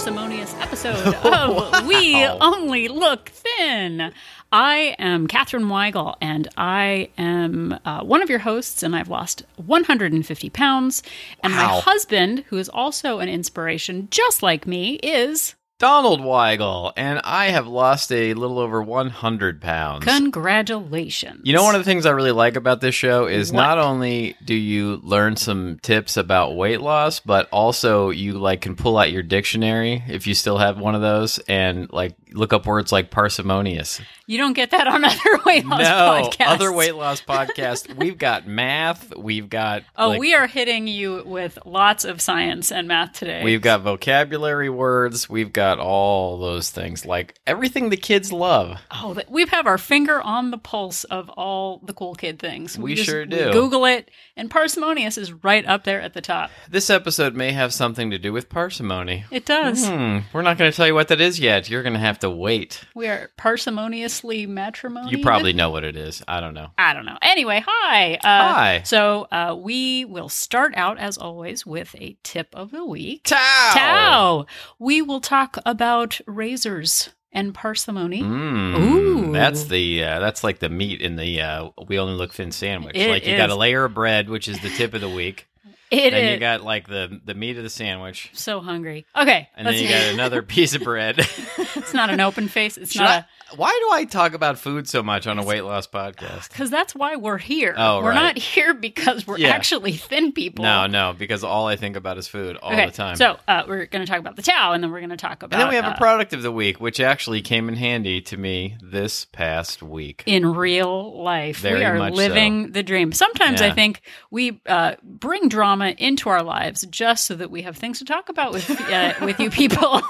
parsimonious episode of We Only Look Thin. I am Katherine Weigel, and I am uh, one of your hosts, and I've lost 150 pounds. And my husband, who is also an inspiration, just like me, is Donald Weigel, and I have lost a little over 100 pounds. congratulations. you know, one of the things I really like about this show is What? not only do you learn some tips about weight loss, but also you like can pull out your dictionary if you still have one of those and like look up words like parsimonious. you don't get that on other weight loss no, podcasts. other weight loss podcasts. we've got math. We've got Oh, like, we are hitting you with lots of science and math today. We've got vocabulary words. We've got all those things, like everything the kids love. Oh, we have our finger on the pulse of all the cool kid things. We just- sure do. Google it, and parsimonious is right up there at the top. This episode may have something to do with parsimony. It does. Hmm, we're not going to tell you what that is yet. You're going to have to wait. We are parsimoniously matrimony. You probably know what it is. I don't know. I don't know. Anyway, hi. Uh, Hi. So uh, we will start out, as always, with a tip of the week. Tao. Tao. We will talk about razors and parsimony. Mm, Ooh. that's the uh, that's like the meat in the uh, we only look thin sandwich. It like you got a layer of bread, which is the tip of the week. It then is you got like the the meat of the sandwich, so hungry. Okay, and then you got another piece of bread. it's not an open face. It's Should not I- a why do I talk about food so much on a weight loss podcast? Because that's why we're here. Oh, we're right. not here because we're Yeah. actually thin people. No, no, because all I think about is food all okay, the time. So uh, we're going to talk about the towel, and then we're going to talk about and then we have uh, a product of the week, which actually came in handy to me this past week. in real life. Very we are living the dream. Sometimes I think we uh, bring drama into our lives just so that we have things to talk about with uh, with you people.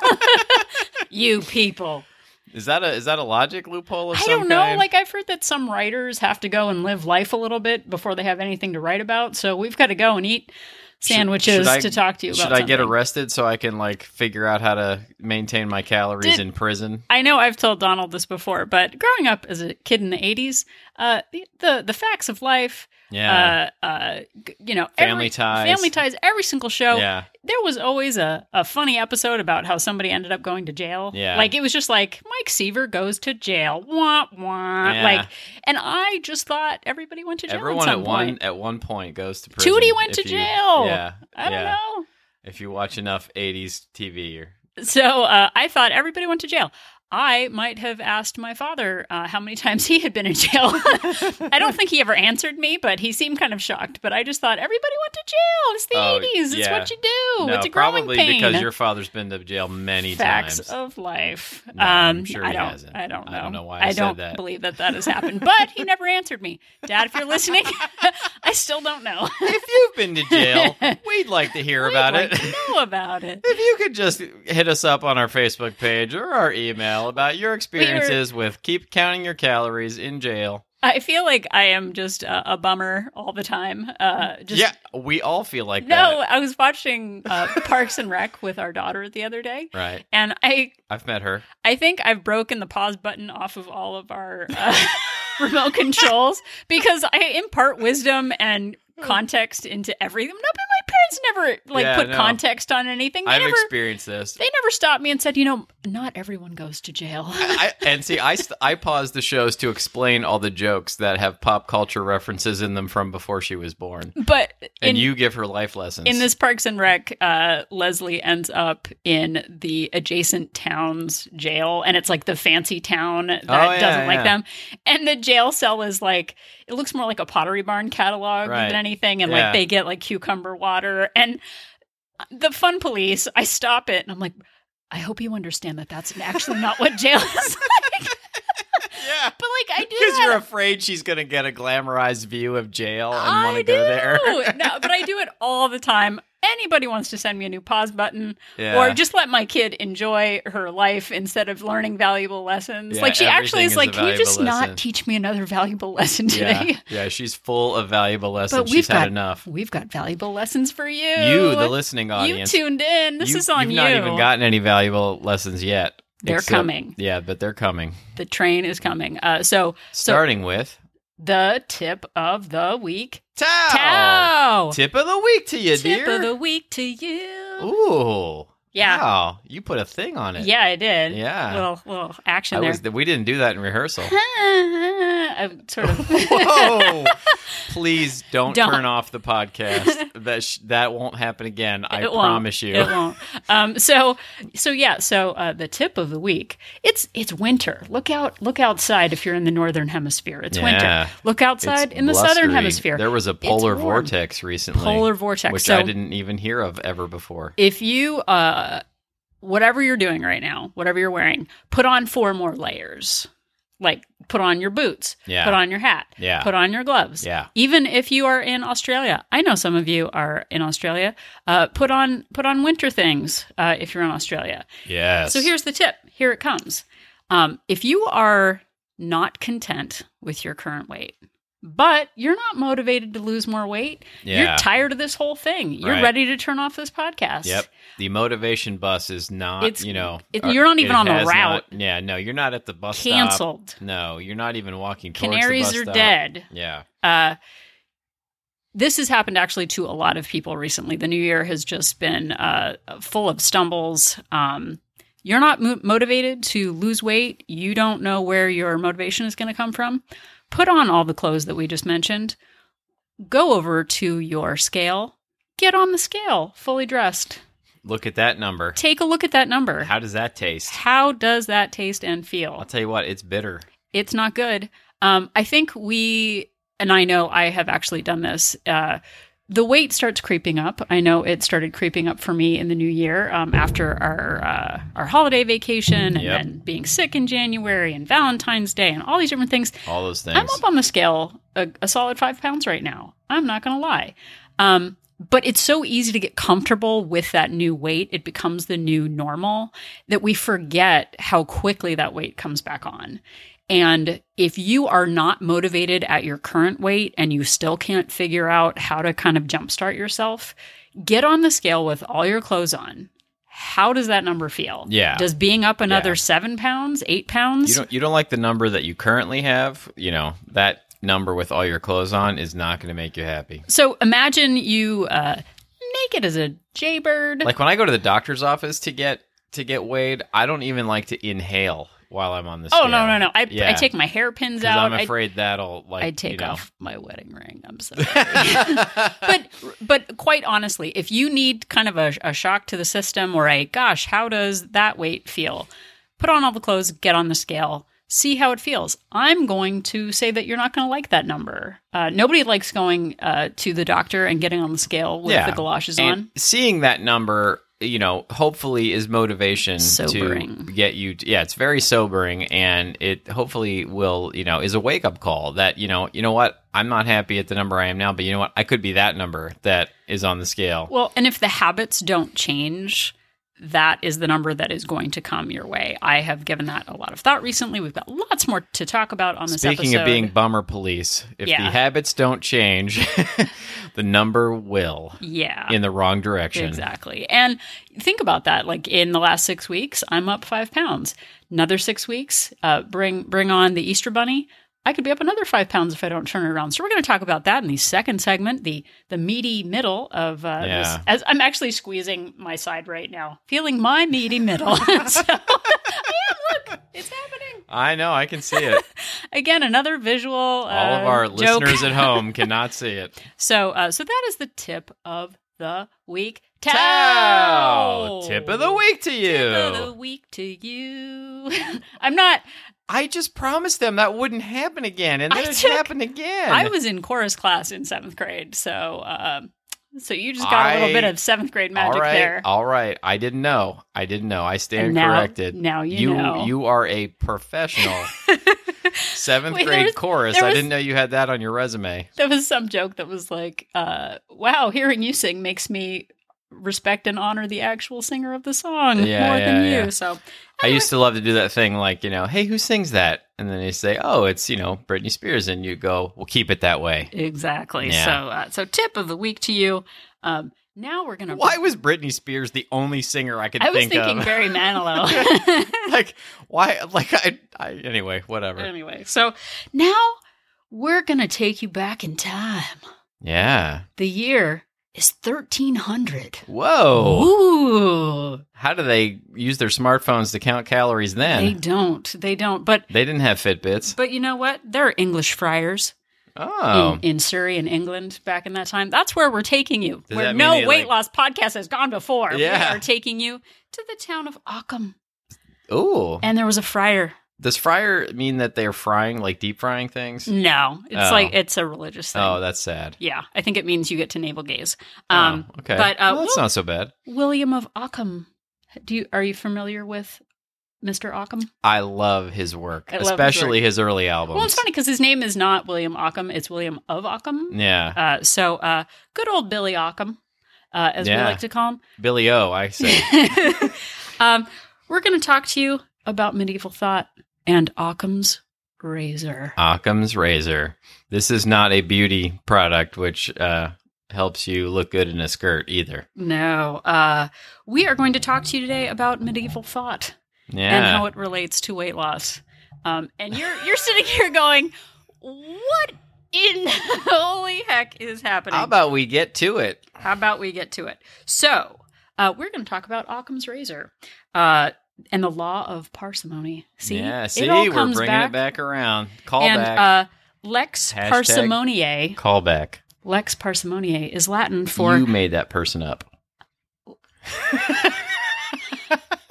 you people. Is that a is that a logic loophole I don't know. kind? Like I've heard that some writers have to go and live life a little bit before they have anything to write about. So we've got to go and eat sandwiches should I- to talk to you about. Should I get arrested so I can like figure out how to maintain my calories Did- in prison? I know I've told Donald this before, but growing up as a kid in the '80s, uh, the, the the facts of life, Yeah. uh, uh, you know, Family every, Ties. family ties, every single show. yeah. There was always a, a funny episode about how somebody ended up going to jail. Yeah. like it was just like Mike Seaver goes to jail. Wah wah. Yeah. Like, and I just thought everybody went to jail. Everyone at at one at one point goes to prison. Tootie went to you- jail. Yeah. I don't yeah. know. If you watch enough '80s TV, or So uh, I thought everybody went to jail. I might have asked my father uh, how many times he had been in jail. I don't think he ever answered me, but he seemed kind of shocked. But I just thought everybody went to jail. It's the Oh, 80s. It's what you do. no, it's a growing probably pain. because your father's been to jail many Facts times. of life. No, I'm um, sure I he don't. hasn't. I don't know. I don't know why I said don't that. believe that that has happened. But he never answered me, Dad. If you're listening, I still don't know. if you've been to jail, we'd like to hear We'd about like it. to know about it. If you could just hit us up on our Facebook page or our email about your experiences with keep counting your calories in jail. I feel like I am just a, a bummer all the time. Uh, just yeah, we all feel like No, that. I was watching uh, Parks and Rec with our daughter the other day, Right. and I I've met her. I think I've broken the pause button off of all of our uh, remote controls because I impart wisdom and context into everything. No, but my never like Yeah, put no. context on anything. They I've never experienced this. they never stopped me and said, you know, not everyone goes to jail. I, and see, I, st- I paused the shows to explain all the jokes that have pop culture references in them from before she was born. but And in, you give her life lessons. in this Parks and Rec, uh, Leslie ends up in the adjacent town's jail, and it's like the fancy town that Oh, yeah, doesn't like yeah. them. And the jail cell is like it looks more like a Pottery Barn catalog Right. than anything, and Yeah. like they get like cucumber water and uh, the fun police. I stop it, and I'm like. I hope you understand that that's actually not what jail is like. Yeah. But like I do Because you're afraid she's going to get a glamorized view of jail and I want to go there. do. no, but I do it all the time. Anybody wants to send me a new pause button Yeah. or just let my kid enjoy her life instead of learning valuable lessons. Yeah, like she actually is is like, can you just valuable not teach me another valuable lesson today? yeah, she's full of valuable lessons. But we've she's got had enough. We've got valuable lessons for you. You, the listening audience. You tuned in. This you, is on you've you. not even gotten any valuable lessons yet. They're Except- coming. Yeah, but they're coming. the train is coming. Uh, so, so Starting with the tip of the week. Tao. Tao. Tip of the week to you, Tip dear. Tip of the week to you. Ooh. Yeah. Wow. You put a thing on it. Yeah, I did. Yeah. Little little action I there. was, we didn't do that in rehearsal. I sort of. Whoa! Please don't, Don't. turn off the podcast. That sh- that won't happen again. I It won't. promise you. It won't. Um, so, so yeah. So uh, the tip of the week. It's it's winter. Look out! Look outside if you're in the northern hemisphere. It's Yeah. winter. Look outside It's in the southern hemisphere. There was a polar vortex recently. Polar vortex. which So- I didn't even hear of ever before. if you uh whatever you're doing right now whatever you're wearing put on four more layers like put on your boots Yeah. put on your hat Yeah. put on your gloves Yeah. even if you are in australia i know some of you are in australia uh, put on put on winter things uh, if you're in australia Yes. so here's the tip here it comes um, if you are not content with your current weight but you're not motivated to lose more weight Yeah. you're tired of this whole thing you're Right. ready to turn off this podcast Yep. The motivation bus is not, It's- you know, it- you're not even on the route. not- yeah, no, you're not at the bus stop. canceled. No, you're not even walking towards Canaries the bus are stop. dead. Yeah. Uh, this has happened actually to a lot of people recently. The new year has just been uh, full of stumbles. Um, you're not mo- motivated to lose weight. You don't know where your motivation is going to come from. Put on all the clothes that we just mentioned. Go over to your scale. Get on the scale, fully dressed. Look at that number. Take a look at that number. How does that taste? How does that taste and feel? I'll tell you what, it's bitter. it's not good. Um, I think we, and I know I have actually done this. Uh, the weight starts creeping up. I know it started creeping up for me in the new year um, after our uh, our holiday vacation and Yep. then being sick in January and Valentine's Day and all these different things. All those things. I'm up on the scale a, a solid five pounds right now. I'm not going to lie. Um, but it's so easy to get comfortable with that new weight. It becomes the new normal that we forget how quickly that weight comes back on. And if you are not motivated at your current weight and you still can't figure out how to kind of jumpstart yourself, get on the scale with all your clothes on. How does that number feel? Yeah. Does being up another Yeah. seven pounds, eight pounds? you don't you don't like the number that you currently have, you know, that number with all your clothes on is not going to make you happy. So imagine you uh, naked as a jaybird. Like when I go to the doctor's office to get to get weighed, I don't even like to inhale while I'm on the scale. oh no no no! I, I take my hairpins out. I'm I- afraid that'll like I take you know. off my wedding ring. I'm sorry, but but quite honestly, if you need kind of a, a shock to the system or a gosh, how does that weight feel? Put on all the clothes, get on the scale, see how it feels. I'm going to say that you're not going to like that number. Uh, nobody likes going uh, to the doctor and getting on the scale with the galoshes and on. Seeing that number, you know, hopefully is motivation Sobering. to get you. To, yeah, it's very sobering, and it hopefully will, you know, is a wake up call that you know, you know what, I'm not happy at the number I am now, but you know what, I could be that number that is on the scale. Well, and if the habits don't change, that is the number that is going to come your way. I have given that a lot of thought recently. We've got lots more to talk about on this Speaking episode. of being bummer police, if Yeah. the habits don't change, the number will yeah, in the wrong direction. exactly. And think about that. Like in the last six weeks, I'm up five pounds. Another six weeks, uh, bring bring on the Easter Bunny. I could be up another five pounds if I don't turn it around. So we're going to talk about that in the second segment, the the meaty middle of uh, this. Yeah. As I'm actually squeezing my side right now, feeling my meaty middle. so, yeah, look, it's happening I know, I can see it. again. Another visual. All of our joke. listeners at home cannot see it. So, uh, so that is the tip of the week. Tao! Tip of the week to you. Tip of the week to you. I'm not. I just promised them that wouldn't happen again, and I then it took- happened again. I was in chorus class in seventh grade, so um, so you just got a little bit of seventh grade magic all right, there. all right. I didn't know. I didn't know. I stand now- corrected. now you you know. you are a professional. Seventh Wait, grade was- chorus. there I didn't know you had that on your resume. There was some joke that was like, uh, "Wow, hearing you sing makes me." Respect and honor the actual singer of the song Yeah, more yeah, than yeah. you. So I used to love to do that thing, like you know, hey, who sings that? And then they say, oh, it's you know Britney Spears, and you go, we'll keep it that way. exactly. So uh, so tip of the week to you. Um, now we're gonna. Why was Britney Spears the only singer I could I was think thinking of? Barry Manilow. like why? Like I, I. Anyway, whatever. anyway, so now we're gonna take you back in time. Yeah. The year is 1300. Whoa. Ooh. How do they use their smartphones to count calories then? They don't. They don't. But They, didn't have Fitbits. but you know what? There are English friars Oh. in, in Surrey and England back in that time. That's where we're taking you. Does where no weight like- loss podcast has gone before. Yeah. We are taking you to the town of Occam. Ooh. And there was a friar. Does fryer mean that they're frying, like deep frying things? No, it's Oh. like it's a religious thing. Oh, that's sad. yeah, I think it means you get to navel gaze. Um, oh, okay. but, uh, well, that's Wil- not so bad. William of Occam. Do you are you familiar with Mr. Occam? I love his work, love his especially his, early albums. Well, it's funny because his name is not William Occam; it's William of Occam. Yeah. Uh, so, uh, good old Billy Occam, uh, as we like to call him. Billy O, I say. um, we're going to talk to you about medieval thought and Occam's razor. Occam's razor. This is not a beauty product which uh, helps you look good in a skirt either. No, uh, we are going to talk to you today about medieval thought and how it relates to weight loss. Um, and you're you're sitting here going, "What in the holy heck is happening?" How about we get to it? How about we get to it? So, uh, we're going to talk about Occam's razor uh, and the law of parsimony. See, yeah, It see, all we're comes bringing it back around. Call and back. uh, lex Hashtag- parsimoniae. Call back. Lex parsimoniae is Latin for you made that person up.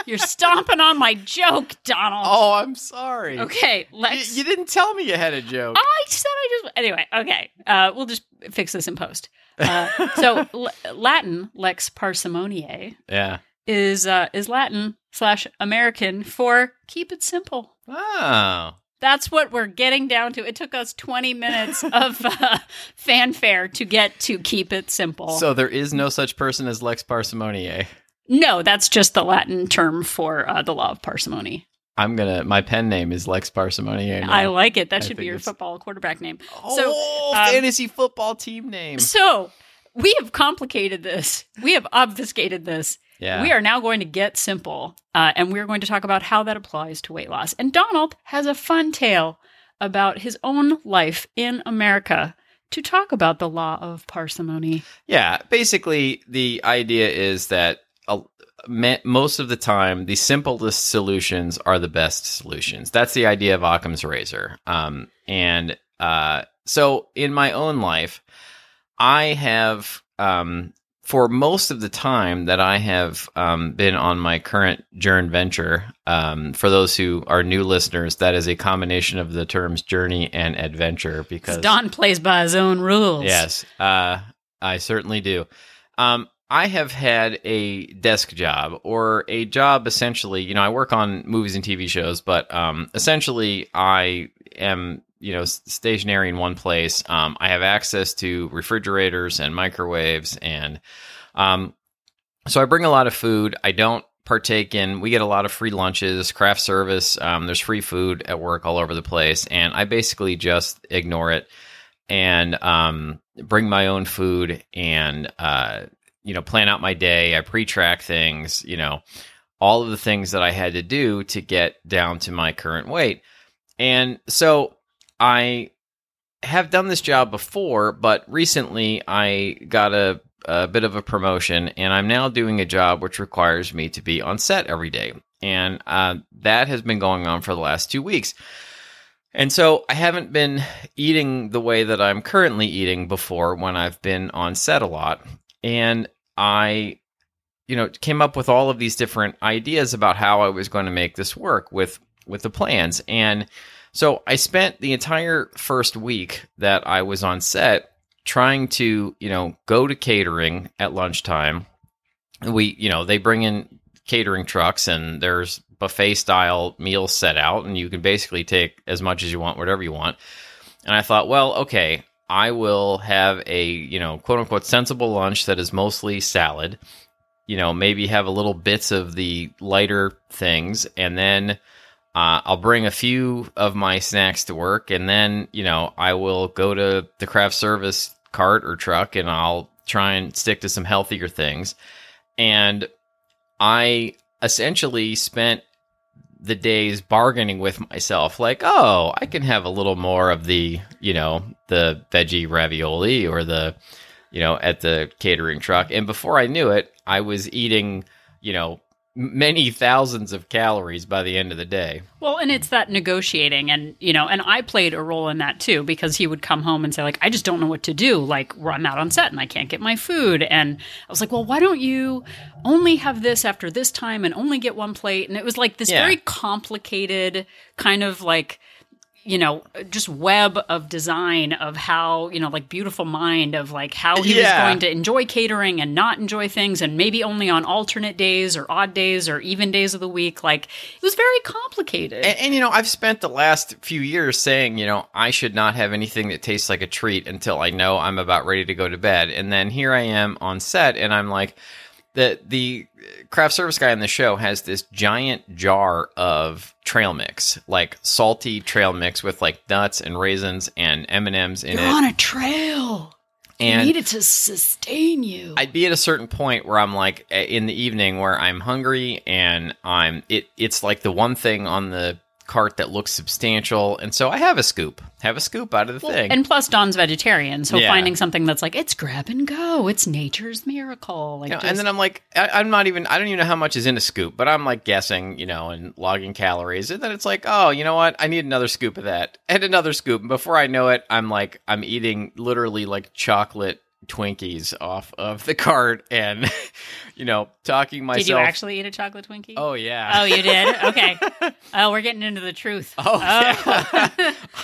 you're stomping on my joke, Donald. Oh, I'm sorry. Okay, You, Lex. you didn't tell me you had a joke. I said I just anyway. Okay, uh, we'll just fix this in post. Uh, so L- Latin lex parsimoniae yeah. Is uh, is Latin slash American for keep it simple. Oh. That's what we're getting down to. It took us 20 minutes of uh, fanfare to get to keep it simple. So there is no such person as Lex Parsimoniae. no, that's just the Latin term for uh, the law of parsimony. I'm gonna. My pen name is Lex Parsimoniae. now. I like it. That I should be your it's- football quarterback name. Oh, um, fantasy football team name. So we have complicated this. We have obfuscated this. Yeah. We are now going to get simple, uh, and we're going to talk about how that applies to weight loss. And Donald has a fun tale about his own life in America to talk about the law of parsimony. Yeah, basically the idea is that uh, most of the time the simplest solutions are the best solutions. That's the idea of Occam's razor. Um, and uh, so in my own life, I have um, for most of the time that I have um, been on my current journey venture. Um, for those who are new listeners, that is a combination of the terms journey and adventure because Don plays by his own rules. Yes, uh, I certainly do. Um, I have had a desk job or a job essentially. You know, I work on movies and TV shows, but um, essentially, I am you know stationary in one place. Um, I have access to refrigerators and microwaves, and um, so I bring a lot of food. I don't partake in. We get a lot of free lunches, craft service. Um, there's free food at work all over the place, and I basically just ignore it and um, bring my own food and uh, you know plan out my day. I pre-track things, you know, all of the things that I had to do to get down to my current weight. And so I have done this job before, but recently I got a, a bit of a promotion, and I'm now doing a job which requires me to be on set every day. And uh, that has been going on for the last two weeks. And so I haven't been eating the way that I'm currently eating before when I've been on set a lot. And I, you know, came up with all of these different ideas about how I was going to make this work with with the plans. And so I spent the entire first week that I was on set trying to, you know, go to catering at lunchtime. We, you know, they bring in catering trucks and there's buffet style meals set out and you can basically take as much as you want whatever you want and i thought well okay i will have a you know quote unquote sensible lunch that is mostly salad you know maybe have a little bits of the lighter things and then uh, i'll bring a few of my snacks to work and then you know i will go to the craft service cart or truck and i'll try and stick to some healthier things and I essentially spent the days bargaining with myself like oh i can have a little more of the you know the veggie ravioli or the you know, at the catering truck. And before I knew it, I was eating, you know, many thousands of calories by the end of the day. Well, and it's that negotiating and, you know, and I played a role in that too because he would come home and say like I just don't know what to do, like I'm out on set and I can't get my food and I was like, "Well, why don't you only have this after this time and only get one plate?" And it was like this Yeah. very complicated kind of like you know, just web of design of how, you know, like beautiful mind of like how he Yeah. was going to enjoy catering and not enjoy things and maybe only on alternate days or odd days or even days of the week. Like it was very complicated. And, and you know, I've spent the last few years saying, you know, I should not have anything that tastes like a treat until I know I'm about ready to go to bed. And then here I am on set, and I'm like, the the craft service guy on the show has this giant jar of trail mix, like salty trail mix with like nuts and raisins and M and M's in You're it. on a trail. and you need it to sustain you. I'd be at a certain point where I'm like in the evening where I'm hungry and I'm it it's like the one thing on the cart that looks substantial and so I have a scoop. Have a scoop out of the thing. and plus, Don's vegetarian, so Yeah. finding something that's like it's grab and go, it's nature's miracle. Like, You know, just- and then I'm like, I, I'm not even, I don't even know how much is in a scoop, but I'm like guessing, you know, and logging calories. And then it's like, oh, you know what? I need another scoop of that and another scoop. And before I know it, I'm like, I'm eating literally like chocolate Twinkies off of the cart and, you know, talking myself. did you actually eat a chocolate Twinkie? Oh, yeah. Oh, you did? Okay. Oh, we're getting into the truth. Oh, oh.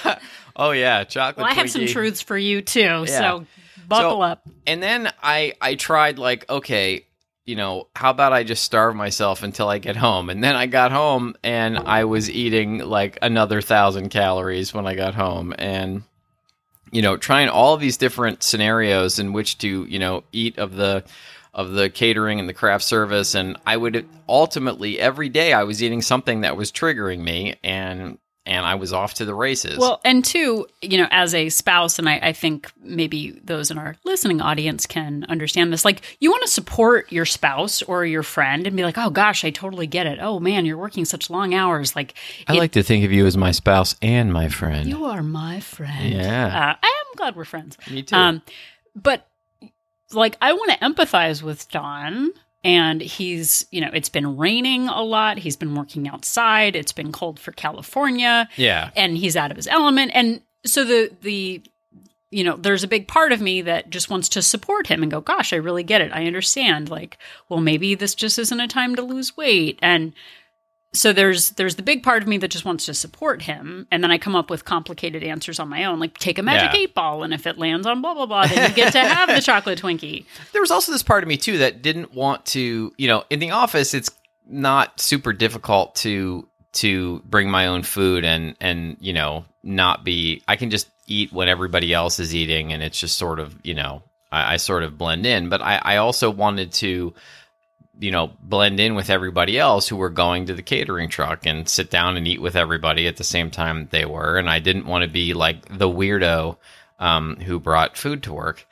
yeah. oh yeah, chocolate. Well, I have some truths for you too, Yeah. so buckle So- up. And then I I tried like okay, you know, how about I just starve myself until I get home? And then I got home and I was eating like another thousand calories when I got home, and you know, trying all these different scenarios in which to you know eat of the of the catering and the craft service. And I would ultimately every day I was eating something that was triggering me. And and I was off to the races. Well, and two, you know, as a spouse, and I, I think maybe those in our listening audience can understand this. Like, you want to support your spouse or your friend and be like, "Oh gosh, I totally get it. Oh man, you're working such long hours. Like, I it- like to think of you as my spouse and my friend. you are my friend. Yeah. uh, I am glad we're friends. Me too. Um, but like, I want to empathize with Don. And he's, you know, it's been raining a lot. He's been working outside. It's been cold for California yeah. and he's out of his element and so the the you know there's a big part of me that just wants to support him and go gosh i really get it i understand like well maybe this just isn't a time to lose weight and so there's there's the big part of me that just wants to support him and then i come up with complicated answers on my own like take a magic Yeah. eight ball and if it lands on blah blah blah then you get to have the chocolate twinkie There was also this part of me too that didn't want to, you know, in the office it's not super difficult to to bring my own food and and you know not be I can just eat what everybody else is eating and it's just sort of you know I, I sort of blend in but I, I also wanted to you know blend in with everybody else who were going to the catering truck and sit down and eat with everybody at the same time they were and I didn't want to be like the weirdo um, who brought food to work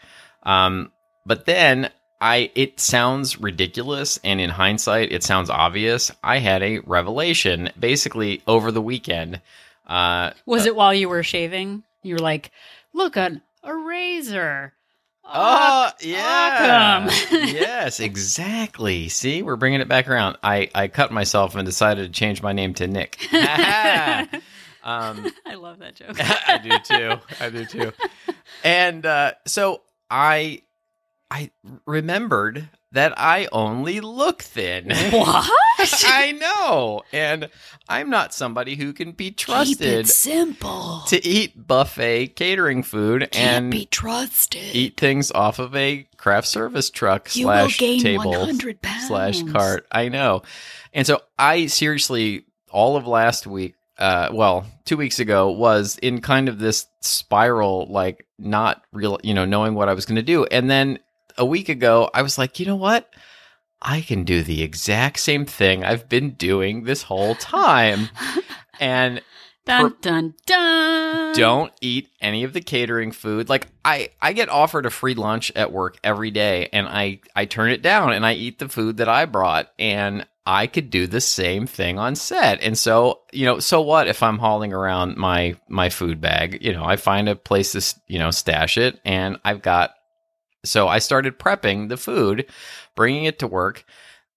um, but then I it sounds ridiculous and in hindsight it sounds obvious. I had a revelation basically over the weekend. Uh was it while you were shaving you were like look an a razor Oh, yeah. Yes, exactly. See, we're bringing it back around. I I cut myself and decided to change my name to Nick. um i love that joke I do too. I do too. And uh, so I I remembered that I only look thin. what I know. And I'm not somebody who can be trusted simple. to eat buffet catering food and be trusted. eat things off of a craft service truck You will slash gain table 100 pounds. slash cart. I know. And so I seriously all of last week uh well, 2 weeks ago was in kind of this spiral like not real, you know, knowing what I was going to do. And then a week ago I was like, "You know what? I can do the exact same thing I've been doing this whole time." and Dun dun dun. don't eat any of the catering food like i i get offered a free lunch at work every day and i i turn it down and i eat the food that i brought and i could do the same thing on set and so you know so what if i'm hauling around my my food bag you know i find a place to you know stash it and i've got So I started prepping the food, bringing it to work,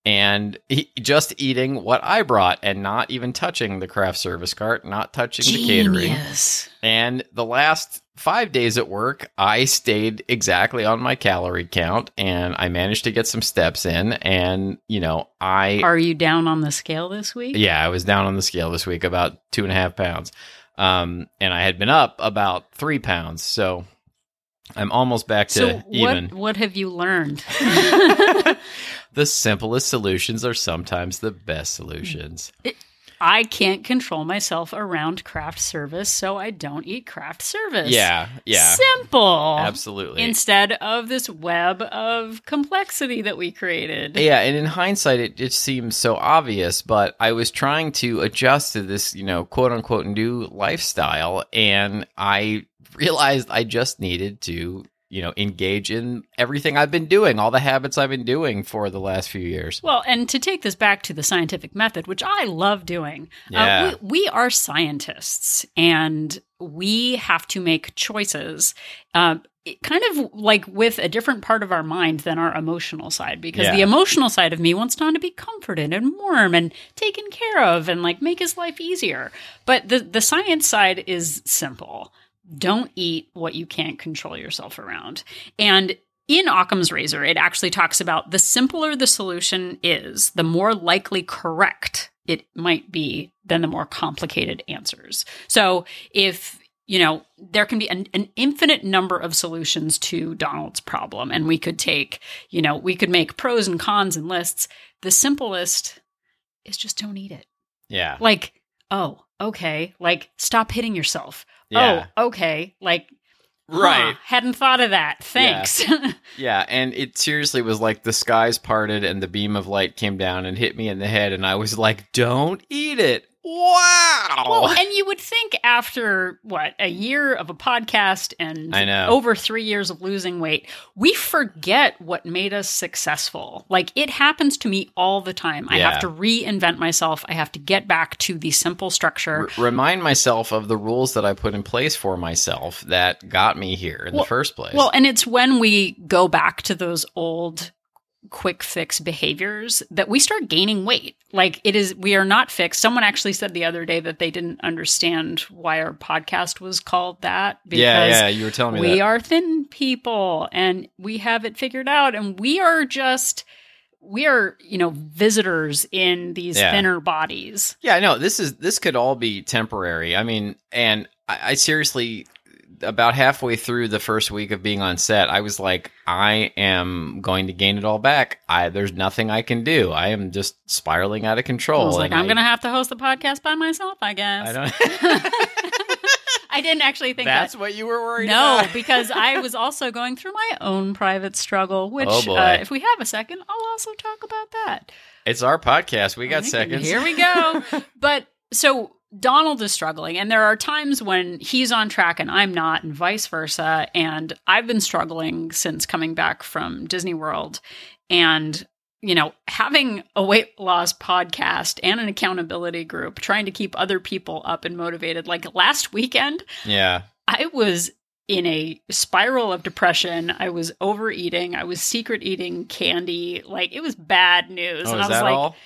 and e- just eating what I brought and not even touching the craft service cart, not touching the catering. And the last five days at work, I stayed exactly on my calorie count and I managed to get some steps in. And, you know, I, Are you down on the scale this week? yeah, I was down on the scale this week about two and a half pounds. Um, and I had been up about three pounds. So I'm almost back to So even. what what have you learned? the simplest solutions are sometimes the best solutions. I can't control myself around craft service, so I don't eat craft service. Yeah, yeah, Simple. absolutely. Instead of this web of complexity that we created. Yeah, and in hindsight, it just seems so obvious, but I was trying to adjust to this, you know, quote unquote new lifestyle, and I realized I just needed to, you know, engage in everything I've been doing, all the habits I've been doing for the last few years. Well, and to take this back to the scientific method, which I love doing, Yeah. uh, we, we are scientists and we have to make choices. Uh, kind of like with a different part of our mind than our emotional side, because the emotional side of me wants Don to be comforted and warm and taken care of and like make his life easier. But the, the science side is simple. Don't eat what you can't control yourself around. And in Occam's razor, it actually talks about the simpler the solution is, the more likely correct it might be than the more complicated answers. So if you know, there can be an, an infinite number of solutions to Donald's problem, and we could take, you know, we could make pros and cons and lists. The simplest is just don't eat it. Yeah, Like, oh, okay, like stop hitting yourself. Oh, yeah, Oh, okay, like huh, right. hadn't thought of that. Thanks. Yeah, and it seriously was like the skies parted and the beam of light came down and hit me in the head, and I was like, "Don't eat it!" Wow. Well, and you would think after what a year of a podcast and I know. over three years of losing weight, we forget what made us successful. Like it happens to me all the time. I have to reinvent myself. I have to get back to the simple structure. R- remind myself of the rules that I put in place for myself that got me here in Well- the first place. Well, and it's when we go back to those old quick fix behaviors that we start gaining weight. Like it is, we are not fixed. Someone actually said the other day that they didn't understand why our podcast was called that because yeah, yeah, you were telling me we that. are thin people and we have it figured out and we are just we are you know visitors in these Yeah. thinner bodies Yeah, no, this is this could all be temporary. I mean, and I, I seriously, about halfway through the first week of being on set, I was like, I am going to gain it all back. I there's nothing I can do. I am just spiraling out of control. i was like i'm gonna have to host the podcast by myself i guess I don't. I didn't actually think That's that what you were worried no about. because i was also going through my own private struggle which Oh, uh, if we have a second i'll also talk about that it's our podcast. We got seconds. Here we go. but so Donald is struggling, and there are times when he's on track and I'm not, and vice versa. And I've been struggling since coming back from Disney World. And, you know, having a weight loss podcast and an accountability group, trying to keep other people up and motivated. Like last weekend, Yeah. I was in a spiral of depression. I was overeating. I was secret eating candy. Like it was bad news. Oh, and I was like, all?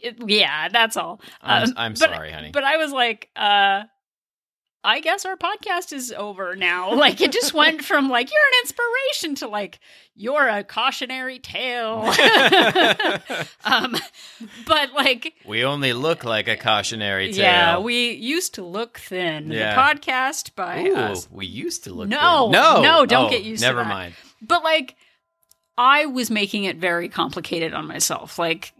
It- yeah, that's all. I'm, Um, I'm but- sorry, honey. But I was like, uh, I guess our podcast is over now. Like it just went from like you're an inspiration to like you're a cautionary tale. um, but like we only look like a cautionary tale. yeah, we used to look thin. Yeah. The podcast by Ooh, us. we used to look. No, good. no, no, don't Oh, get used to Never mind. But like I was making it very complicated on myself. Like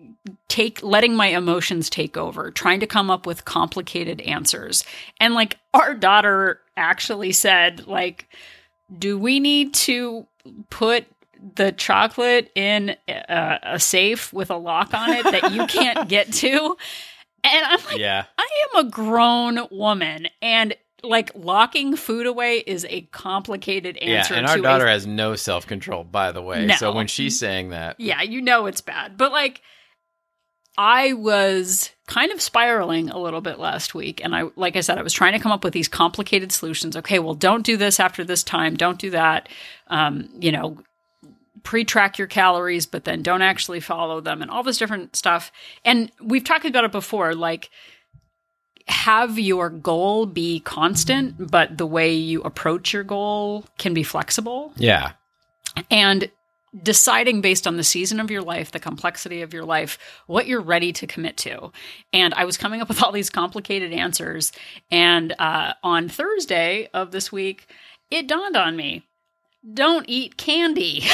take letting my emotions take over, trying to come up with complicated answers. And like our daughter actually said like do we need to put the chocolate in a, a safe with a lock on it that you can't get to? And I'm like Yeah. I am a grown woman and like locking food away is a complicated answer. Yeah, and our daughter a has no self control, by the way. No. So when she's saying that, yeah, you know it's bad. But like I was kind of spiraling a little bit last week and I like I said I was trying to come up with these complicated solutions. Okay, well don't do this after this time, don't do that. Um, you know, pre-track your calories but then don't actually follow them and all this different stuff and we've talked about it before like have your goal be constant but the way you approach your goal can be flexible Yeah. and deciding based on the season of your life, the complexity of your life, what you're ready to commit to. And I was coming up with all these complicated answers. And uh, on Thursday of this week, it dawned on me don't eat candy.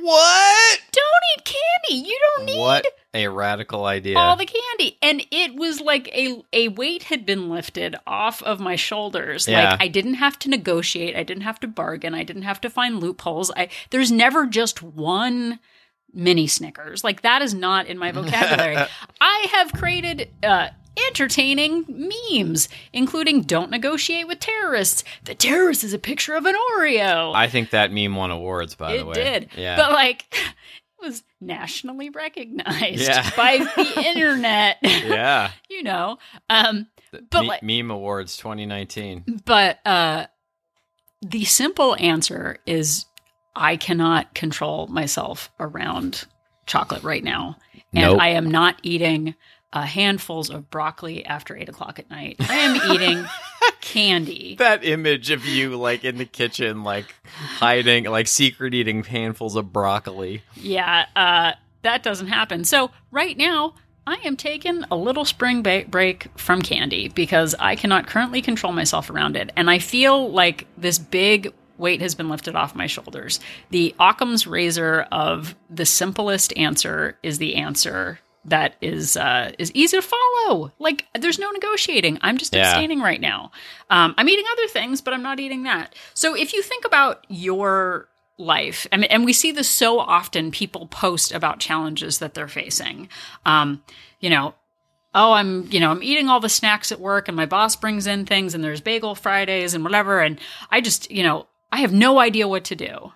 What? don't eat candy. You don't need What a radical idea. all the candy. And it was like a a weight had been lifted off of my shoulders. Yeah. Like I didn't have to negotiate, I didn't have to bargain, I didn't have to find loopholes. I there's never just one mini Snickers. Like that is not in my vocabulary. I have created uh entertaining memes, including don't negotiate with terrorists. The terrorist is a picture of an Oreo. I think that meme won awards, by the way. it did. Yeah. But like it was nationally recognized Yeah. by the internet. yeah. you know. Um but Me- like meme awards 2019. but uh the simple answer is I cannot control myself around chocolate right now. And Nope. I am not eating uh, handfuls of broccoli after eight o'clock at night. I am eating candy. That image of you like in the kitchen, like hiding, like secret eating handfuls of broccoli. Yeah, uh, that doesn't happen. So right now, I am taking a little spring ba- break from candy because I cannot currently control myself around it, and I feel like this big weight has been lifted off my shoulders. The Occam's razor of the simplest answer is the answer that is uh, is easy to follow. Like there's no negotiating. I'm just Yeah. abstaining right now. Um, I'm eating other things, but I'm not eating that. So if you think about your life, I mean, and we see this so often, people post about challenges that they're facing. Um, you know, oh, I'm, you know, I'm eating all the snacks at work and my boss brings in things and there's bagel Fridays and whatever. And I just, you know, I have no idea what to do.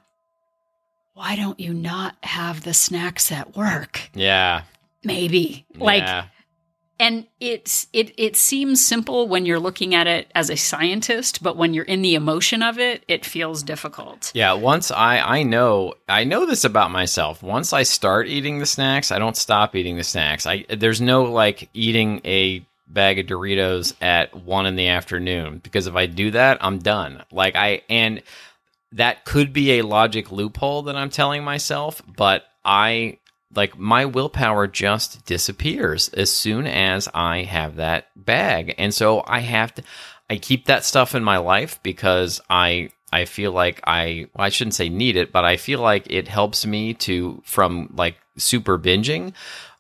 Why don't you not have the snacks at work? Yeah. Maybe. Like, yeah. and it's it it seems simple when you're looking at it as a scientist, but when you're in the emotion of it, it feels difficult. Yeah, once I I know I know this about myself. Once I start eating the snacks, I don't stop eating the snacks. I there's no like eating a bag of Doritos at one in the afternoon because if I do that, I'm done. Like I and that could be a logic loophole that I'm telling myself, but I like my willpower just disappears as soon as I have that bag. And so I have to I keep that stuff in my life because I I feel like I well, I shouldn't say need it, but I feel like it helps me to from like super binging,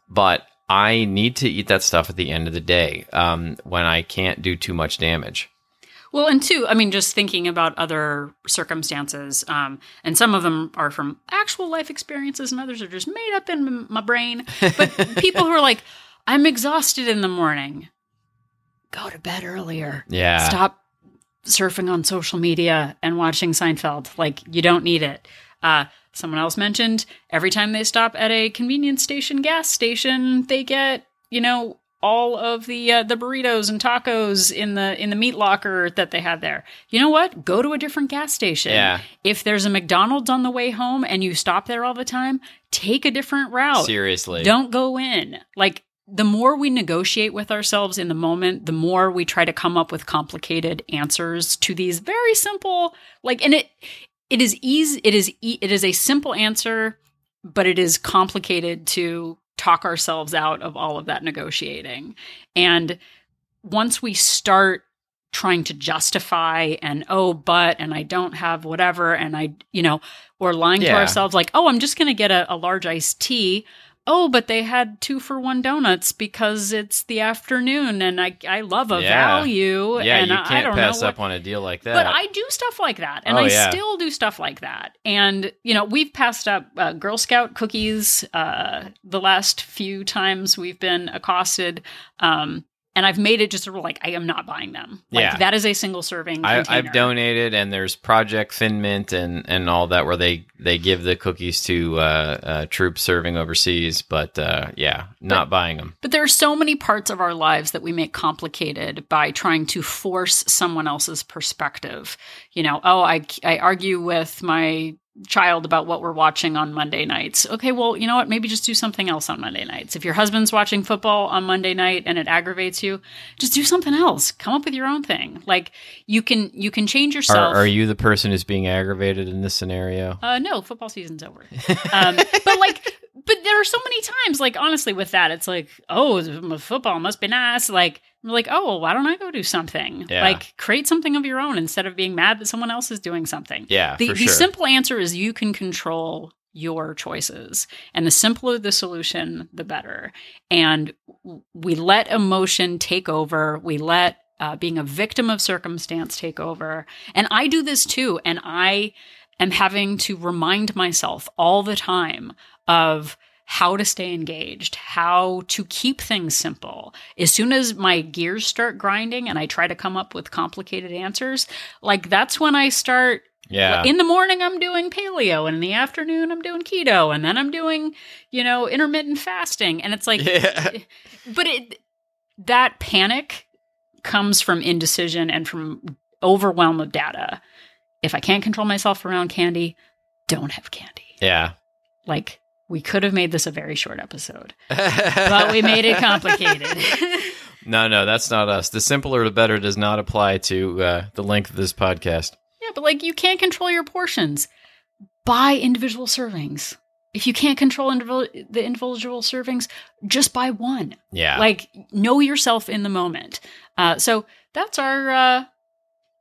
but I need to eat that stuff at the end of the day um, when I can't do too much damage. Well, and two, I mean, just thinking about other circumstances, um, and some of them are from actual life experiences, and others are just made up in m- my brain. But people who are like, I'm exhausted in the morning, go to bed earlier. Yeah. Stop surfing on social media and watching Seinfeld. Like, you don't need it. Uh, someone else mentioned every time they stop at a convenience station, gas station, they get, you know, all of the uh, the burritos and tacos in the in the meat locker that they had there. You know what? Go to a different gas station. Yeah. If there's a McDonald's on the way home and you stop there all the time, take a different route. Seriously. Don't go in. Like the more we negotiate with ourselves in the moment, the more we try to come up with complicated answers to these very simple like and it it is easy it is e- it is a simple answer, but it is complicated to talk ourselves out of all of that negotiating. And once we start trying to justify and oh but and I don't have whatever and I you know or lying to ourselves like oh I'm just going to get a, a large iced tea oh but they had two for one donuts because it's the afternoon and I I love a Yeah. value yeah, and you I, I can't don't pass up what, on a deal like that. but I do stuff like that, and Oh, I yeah. still do stuff like that. And you know, we've passed up uh, Girl Scout cookies uh, the last few times we've been accosted, um, and I've made it just a rule like I am not buying them. Like Yeah. that is a single serving. I. I've donated, and there's Project Thin Mint and and all that, where they they give the cookies to uh, uh, troops serving overseas. But uh, yeah, not buying them. But there are so many parts of our lives that we make complicated by trying to force someone else's perspective. You know, oh, I, I argue with my child about what we're watching on Monday nights. Okay, well, you know what? Maybe just do something else on Monday nights. If your husband's watching football on Monday night and it aggravates you, just do something else. Come up with your own thing. Like you can you can change Are, yourself. are you the person who's being aggravated in this scenario? Uh, no, football season's over. Um, but like, but there are so many times, like honestly, with that, it's like, oh, football must be nice. Like, I'm like, oh, well, why don't I go do something? Yeah. Like, create something of your own instead of being mad that someone else is doing something. Yeah, The, the sure. simple answer is you can control your choices, and the simpler the solution, the better. And we let emotion take over. We let uh, being a victim of circumstance take over. And I do this too. And I am having to remind myself all the time of how to stay engaged, how to keep things simple. As soon as my gears start grinding and I try to come up with complicated answers, like that's when I start yeah. in the morning I'm doing paleo and in the afternoon I'm doing keto and then I'm doing, you know, intermittent fasting and it's like yeah. but it that panic comes from indecision and from overwhelm of data. If I can't control myself around candy, don't have candy. Yeah. Like we could have made this a very short episode, but we made it complicated. no, no, that's not us. The simpler the better does not apply to uh, the length of this podcast. yeah, but like you can't control your portions. Buy individual servings. If you can't control individual, the individual servings, just buy one. Yeah. Like know yourself in the moment. Uh, so that's our uh,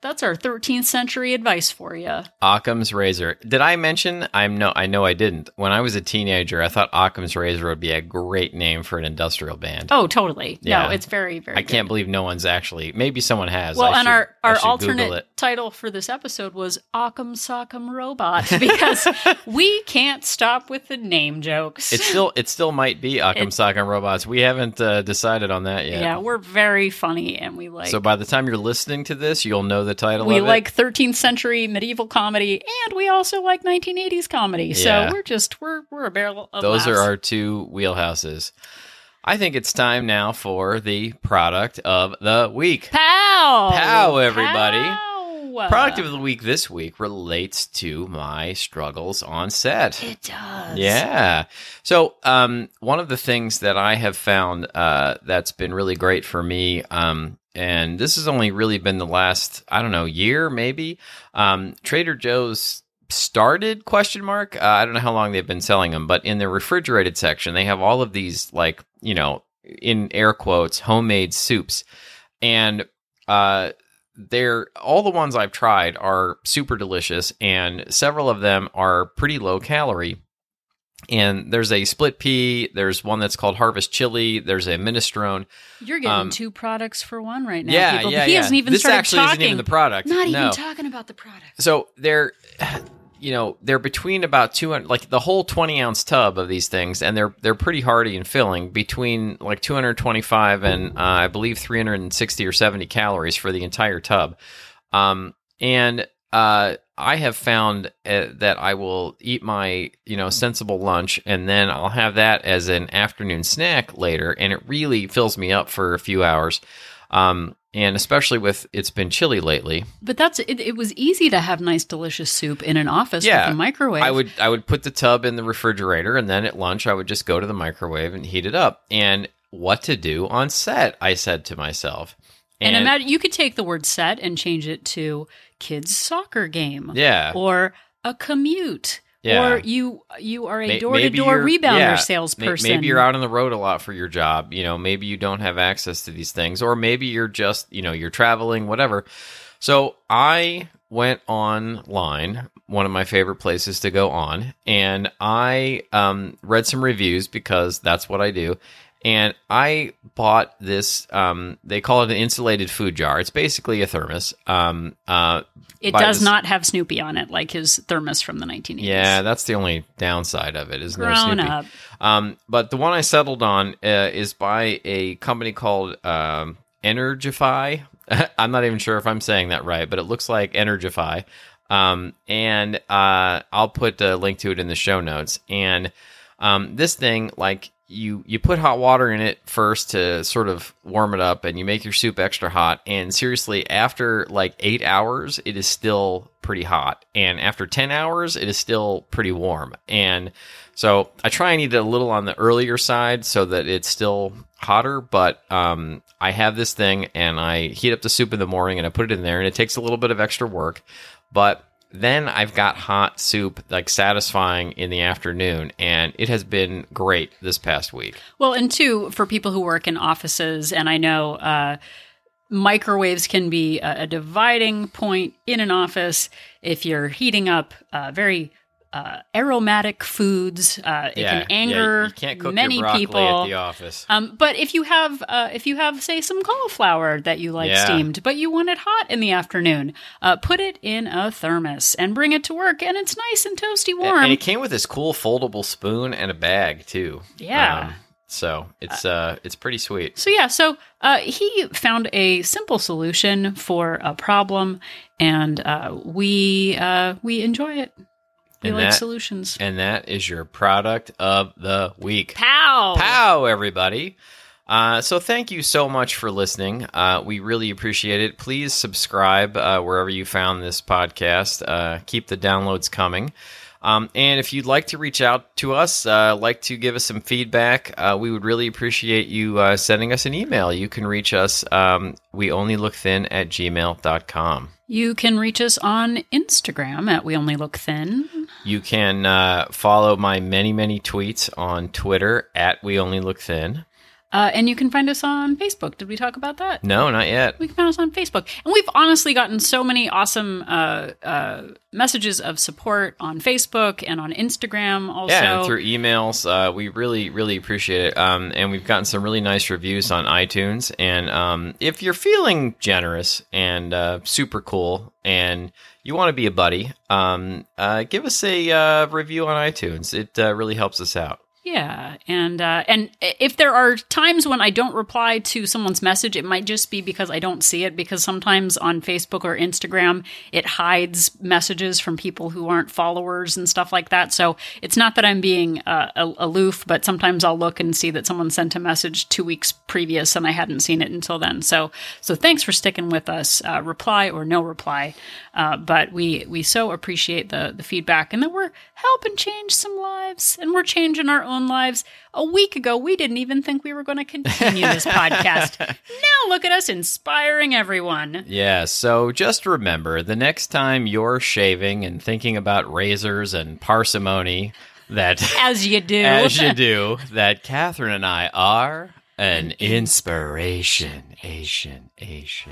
that's our 13th century advice for you. Occam's razor. Did I mention? I'm no. I know I didn't. When I was a teenager, I thought Occam's razor would be a great name for an industrial band. Oh, totally. Yeah. No, it's very very. I can't believe no one's actually. Maybe someone has. Well, I and should- our our alternate title for this episode was Occam Sock'em Robot because we can't stop with the name jokes. It still it still might be Occam It- Sock'em Robots. We haven't uh, decided on that yet. yeah, we're very funny and we like so by the time you're listening to this, you'll know the title. we like 13th century medieval comedy and we also like 1980s comedy. So we're just we're we're a barrel of Those are our two wheelhouses. I think it's time now for the product of the week. Pow! Pow, everybody. Pow! Product of the week this week relates to my struggles on set. It does. Yeah. So, um, one of the things that I have found uh, that's been really great for me, um, and this has only really been the last, I don't know, year maybe. Um, Trader Joe's started question mark. Uh, I don't know how long they've been selling them, but in the refrigerated section, they have all of these like you know, in air quotes, homemade soups, and uh, they're all the ones I've tried are super delicious, and several of them are pretty low calorie. And there's a split pea. There's one that's called Harvest Chili. There's a minestrone. You're getting Um, two products for one right now. yeah, people. yeah, He yeah. hasn't even this started actually talking. isn't even the product. Not no. even talking about the product. So they're, you know, they're between about two hundred, like the whole twenty ounce tub of these things, and they're they're pretty hearty and filling. Between like two hundred twenty five and uh, I believe three hundred and sixty or seventy calories for the entire tub. Um, and uh, I have found uh, that I will eat my you know sensible lunch, and then I'll have that as an afternoon snack later, and it really fills me up for a few hours. Um, and especially with it's been chilly lately, But that's it. It was easy to have nice, delicious soup in an office Yeah, with a microwave. I would I would put the tub in the refrigerator and then at lunch I would just go to the microwave and heat it up. And what to do on set, I said to myself. and imagine you could take the word "set" and change it to kids' soccer game, yeah, or a commute, Yeah. or you you are a door to door rebounder yeah, salesperson. Maybe you're out on the road a lot for your job. You know, maybe you don't have access to these things, or maybe you're just, you know, you're traveling, whatever. So I went online, one of my favorite places to go on, and I um, read some reviews because that's what I do. And I bought this. Um, they call it an insulated food jar. It's basically a thermos. Um, uh, It does this- not have Snoopy on it, like his thermos from the 1980s. Yeah, that's the only downside of it. Is no grown Snoopy. up. Um, but the one I settled on uh, is by a company called um, Energify. I'm not even sure if I'm saying that right, but it looks like Energify. Um, and uh, I'll put a link to it in the show notes. And um, this thing, like, you you put hot water in it first to sort of warm it up, and you make your soup extra hot. And seriously, after like eight hours, it is still pretty hot, and after ten hours, it is still pretty warm. And so I try and eat it a little on the earlier side so that it's still hotter. But um, I have this thing, and I heat up the soup in the morning, and I put it in there, and it takes a little bit of extra work, but then I've got hot soup, like satisfying in the afternoon, and it has been great this past week. Well, and two, for people who work in offices, and I know uh, microwaves can be a, dividing point in an office if you're heating up uh, very uh, aromatic foods. Uh, it yeah, can anger yeah, you can't cook many people at the office. Um, but if you have, uh, if you have, say, some cauliflower that you like Yeah. steamed, but you want it hot in the afternoon, uh, put it in a thermos and bring it to work, and it's nice and toasty warm. And it came with this cool foldable spoon and a bag too. Yeah. Um, so it's uh it's pretty sweet. So yeah, so uh, he found a simple solution for a problem, and uh, we uh, we enjoy it. We And like that- solutions. And that is your product of the week. Pow! Pow, everybody. Uh, so thank you so much for listening. Uh, we really appreciate it. Please subscribe uh, wherever you found this podcast. Uh, keep the downloads coming. Um, and if you'd like to reach out to us, uh, like to give us some feedback, uh, we would really appreciate you uh, sending us an email. You can reach us, um, we only look thin at gmail.com. You can reach us on Instagram at We Only Look Thin. You can uh, follow my many, many tweets on Twitter at we only look thin. Uh, and you can find us on Facebook. Did we talk about that? No, not yet. We can find us on Facebook. And we've honestly gotten so many awesome uh, uh, messages of support on Facebook and on Instagram also. Yeah, and through emails, uh, we really, really appreciate it. Um, and we've gotten some really nice reviews on iTunes. And um, if you're feeling generous and uh, super cool, and you want to be a buddy, um, uh, give us a uh, review on iTunes. It uh, really helps us out. Yeah, and uh, and if there are times when I don't reply to someone's message, it might just be because I don't see it. Because sometimes on Facebook or Instagram, it hides messages from people who aren't followers and stuff like that. So it's not that I'm being uh, aloof, but sometimes I'll look and see that someone sent a message two weeks previous, and I hadn't seen it until then. So so thanks for sticking with us, uh, reply or no reply. Uh, but we we so appreciate the the feedback and that we're helping change some lives and we're changing our own lives. A week ago, we didn't even think we were going to continue this podcast. Now look at us inspiring everyone. Yeah, so just remember the next time you're shaving and thinking about razors and parsimony, that As you do. as you do, that Catherine and I are an inspiration. Asian, Asian.